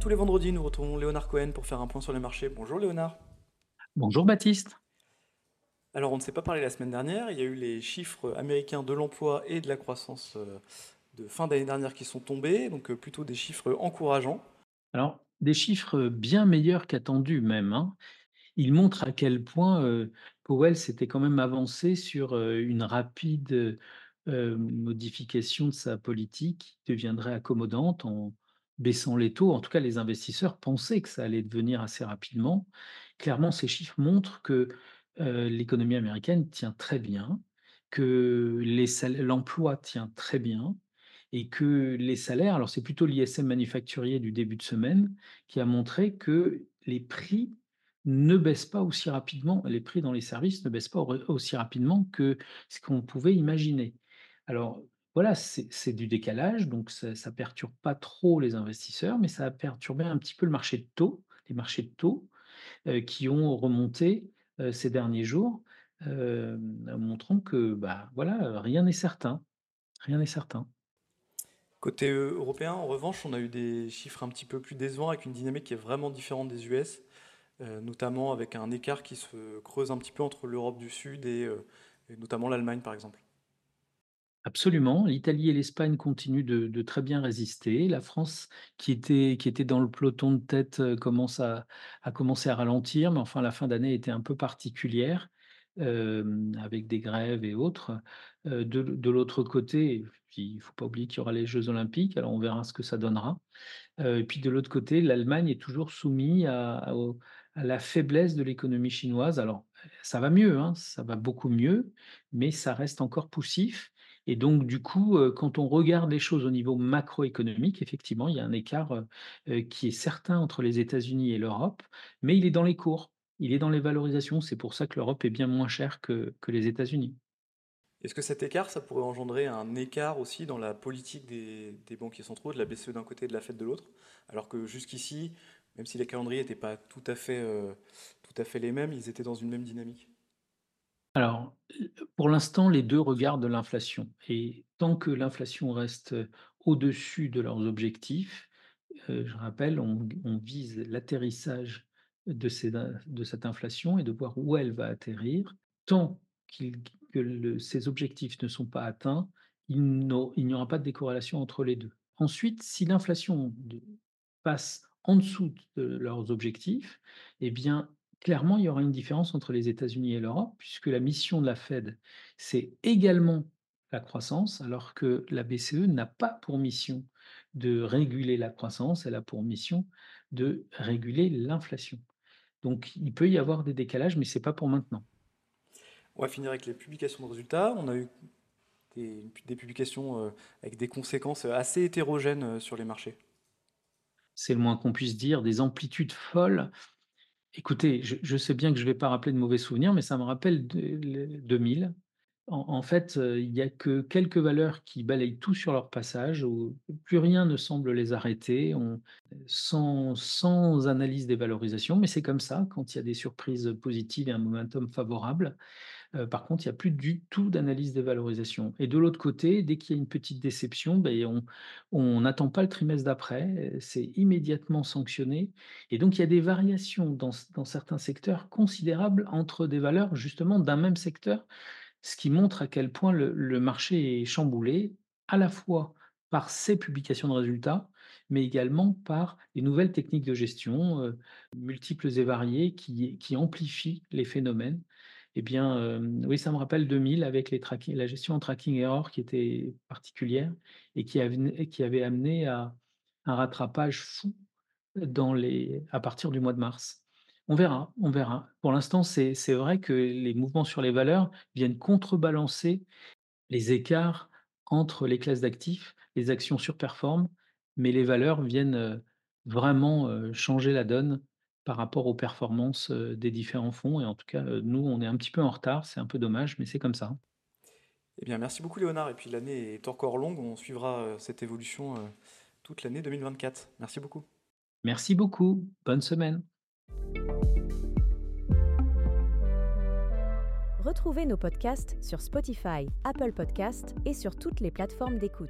tous les vendredis, nous retrouvons Léonard Cohen pour faire un point sur les marchés. Bonjour Léonard. Bonjour Baptiste. Alors on ne s'est pas parlé la semaine dernière, il y a eu les chiffres américains de l'emploi et de la croissance euh, de fin d'année dernière qui sont tombés, donc euh, plutôt des chiffres encourageants. Alors, des chiffres bien meilleurs qu'attendus même. hein. Ils montrent à quel point euh, Powell s'était quand même avancé sur euh, une rapide euh, modification de sa politique qui deviendrait accommodante en baissant les taux. En tout cas, les investisseurs pensaient que ça allait devenir assez rapidement. Clairement, ces chiffres montrent que euh, l'économie américaine tient très bien, que l'emploi tient très bien et que les salaires, alors c'est plutôt l'ISM manufacturier du début de semaine qui a montré que les prix ne baissent pas aussi rapidement, les prix dans les services ne baissent pas au- aussi rapidement que ce qu'on pouvait imaginer. Alors voilà, c'est du décalage, donc ça ne perturbe pas trop les investisseurs, mais ça a perturbé un petit peu le marché de taux, les marchés de taux euh, qui ont remonté euh, ces derniers jours, euh, montrant que bah, voilà, rien n'est certain, rien n'est certain. Côté européen, en revanche, on a eu des chiffres un petit peu plus décevants avec une dynamique qui est vraiment différente des US, notamment avec un écart qui se creuse un petit peu entre l'Europe du Sud et notamment l'Allemagne par exemple. Absolument, l'Italie et l'Espagne continuent de, très bien résister. La France, qui était, dans le peloton de tête, euh, commence à, à commencer à ralentir, mais enfin la fin d'année était un peu particulière, euh, avec des grèves et autres. Euh, de, l'autre côté, il ne faut pas oublier qu'il y aura les Jeux Olympiques, alors on verra ce que ça donnera. Et puis de l'autre côté, l'Allemagne est toujours soumise à la faiblesse de l'économie chinoise. Alors, ça va mieux, hein, ça va beaucoup mieux, mais ça reste encore poussif. Et donc, du coup, quand on regarde les choses au niveau macroéconomique, effectivement, il y a un écart qui est certain entre les États-Unis et l'Europe, mais il est dans les cours, il est dans les valorisations. C'est pour ça que l'Europe est bien moins chère que, les États-Unis. Est-ce que cet écart, ça pourrait engendrer un écart aussi dans la politique des, banquiers centraux, de la BCE d'un côté et de la Fed de l'autre? Alors que jusqu'ici, même si les calendriers n'étaient pas tout à fait, tout à fait les mêmes, ils étaient dans une même dynamique? Alors, pour l'instant, les 2 regardent l'inflation et tant que l'inflation reste, au-dessus de leurs objectifs, je rappelle, on vise l'atterrissage de cette inflation et de voir où elle va atterrir. Tant que ces objectifs ne sont pas atteints, il n'y aura pas de décorrélation entre les 2. Ensuite, si l'inflation passe en dessous de leurs objectifs, eh bien, clairement, il y aura une différence entre les États-Unis et l'Europe, puisque la mission de la Fed, c'est également la croissance, alors que la BCE n'a pas pour mission de réguler la croissance, elle a pour mission de réguler l'inflation. Donc, il peut y avoir des décalages, mais ce n'est pas pour maintenant. On va finir avec les publications de résultats. On a eu des, des publications euh, avec des conséquences assez hétérogènes euh, sur les marchés. C'est le moins qu'on puisse dire, des amplitudes folles. Écoutez, je, sais bien que je ne vais pas rappeler de mauvais souvenirs, mais ça me rappelle de- le 2000. En, fait, il n'y a que quelques valeurs qui balayent tout sur leur passage, où plus rien ne semble les arrêter, sans, analyse des valorisations, mais c'est comme ça, quand il y a des surprises positives et un momentum favorable, par contre, il y a plus du tout d'analyse des valorisations. Et de l'autre côté, dès qu'il y a une petite déception, beh, on n'attend pas le trimestre d'après, c'est immédiatement sanctionné. Et donc il y a des variations dans certains secteurs considérables entre des valeurs justement d'un même secteur, ce qui montre à quel point le marché est chamboulé, à la fois par ces publications de résultats, mais également par les nouvelles techniques de gestion, heu, multiples et variées qui amplifient les phénomènes eh bien, hem, oui, ça me rappelle 2000 avec la gestion en tracking error qui était particulière et qui avait amené à un rattrapage fou à partir du mois de mars. On verra, on verra. Pour l'instant, c'est c'est vrai que les mouvements sur les valeurs viennent contrebalancer les écarts entre les classes d'actifs. Les actions surperforment, mais les valeurs viennent, heu, vraiment, heu, changer la donne par rapport aux performances, heu, des différents fonds et en tout cas, nous, on est un petit peu en retard, c'est un peu dommage, mais c'est comme ça. Eh bien, merci beaucoup Léonard. Et puis l'année est encore longue, on suivra euh, cette évolution euh, toute l'année 2024. Merci beaucoup. Merci beaucoup, bonne semaine. Retrouvez nos podcasts sur Spotify, Apple Podcasts et sur toutes les plateformes d'écoute.